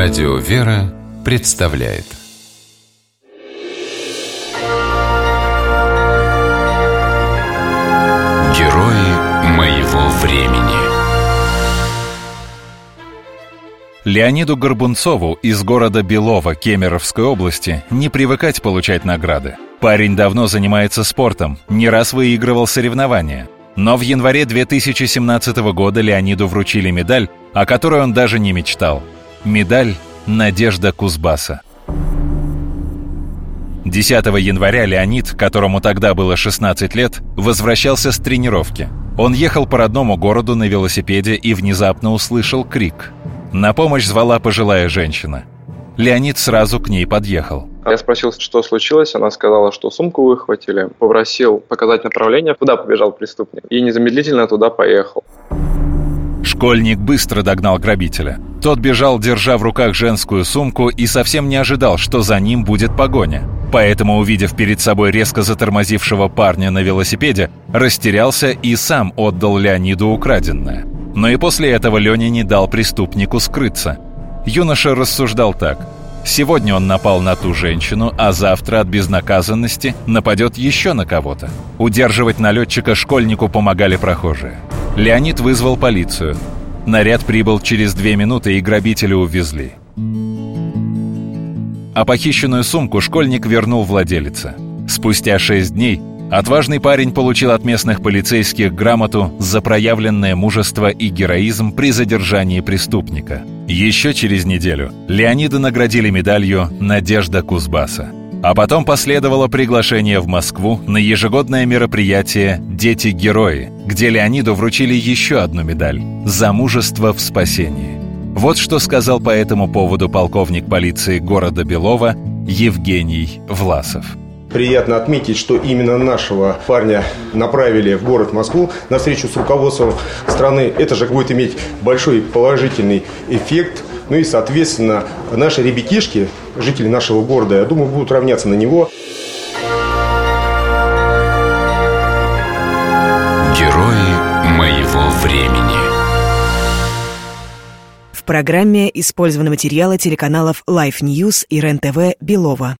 Радио «Вера» представляет Герои моего времени Леониду Горбунцову из города Белово Кемеровской области не привыкать получать награды. Парень давно занимается спортом, не раз выигрывал соревнования. Но в январе 2017 года Леониду вручили медаль, о которой он даже не мечтал. Медаль «Надежда Кузбасса». 10 января Леонид, которому тогда было 16 лет, возвращался с тренировки. Он ехал по родному городу на велосипеде и внезапно услышал крик. На помощь звала пожилая женщина. Леонид сразу к ней подъехал. Я спросил, что случилось. Она сказала, что сумку выхватили. Попросил показать направление, куда побежал преступник. И незамедлительно туда поехал. Школьник быстро догнал грабителя. Тот бежал, держа в руках женскую сумку, и совсем не ожидал, что за ним будет погоня. Поэтому, увидев перед собой резко затормозившего парня на велосипеде, растерялся и сам отдал Леониду украденное. Но и после этого Леня не дал преступнику скрыться. Юноша рассуждал так. Сегодня он напал на ту женщину, а завтра от безнаказанности нападет еще на кого-то. Удерживать налетчика школьнику помогали прохожие. Леонид вызвал полицию. Наряд прибыл через две минуты, и грабителя увезли. А похищенную сумку школьник вернул владелице. Спустя шесть дней Отважный парень получил от местных полицейских грамоту за проявленное мужество и героизм при задержании преступника. Еще через неделю Леонида наградили медалью «Надежда Кузбасса». А потом последовало приглашение в Москву на ежегодное мероприятие «Дети-герои», где Леониду вручили еще одну медаль «За мужество в спасении». Вот что сказал по этому поводу полковник полиции города Белова Евгений Власов. Приятно отметить, что именно нашего парня направили в город Москву на встречу с руководством страны. Это же будет иметь большой положительный эффект. Ну и, соответственно, наши ребятишки, жители нашего города, я думаю, будут равняться на него. Герои моего времени В программе использованы материалы телеканалов Life News и РЕН-ТВ Белова.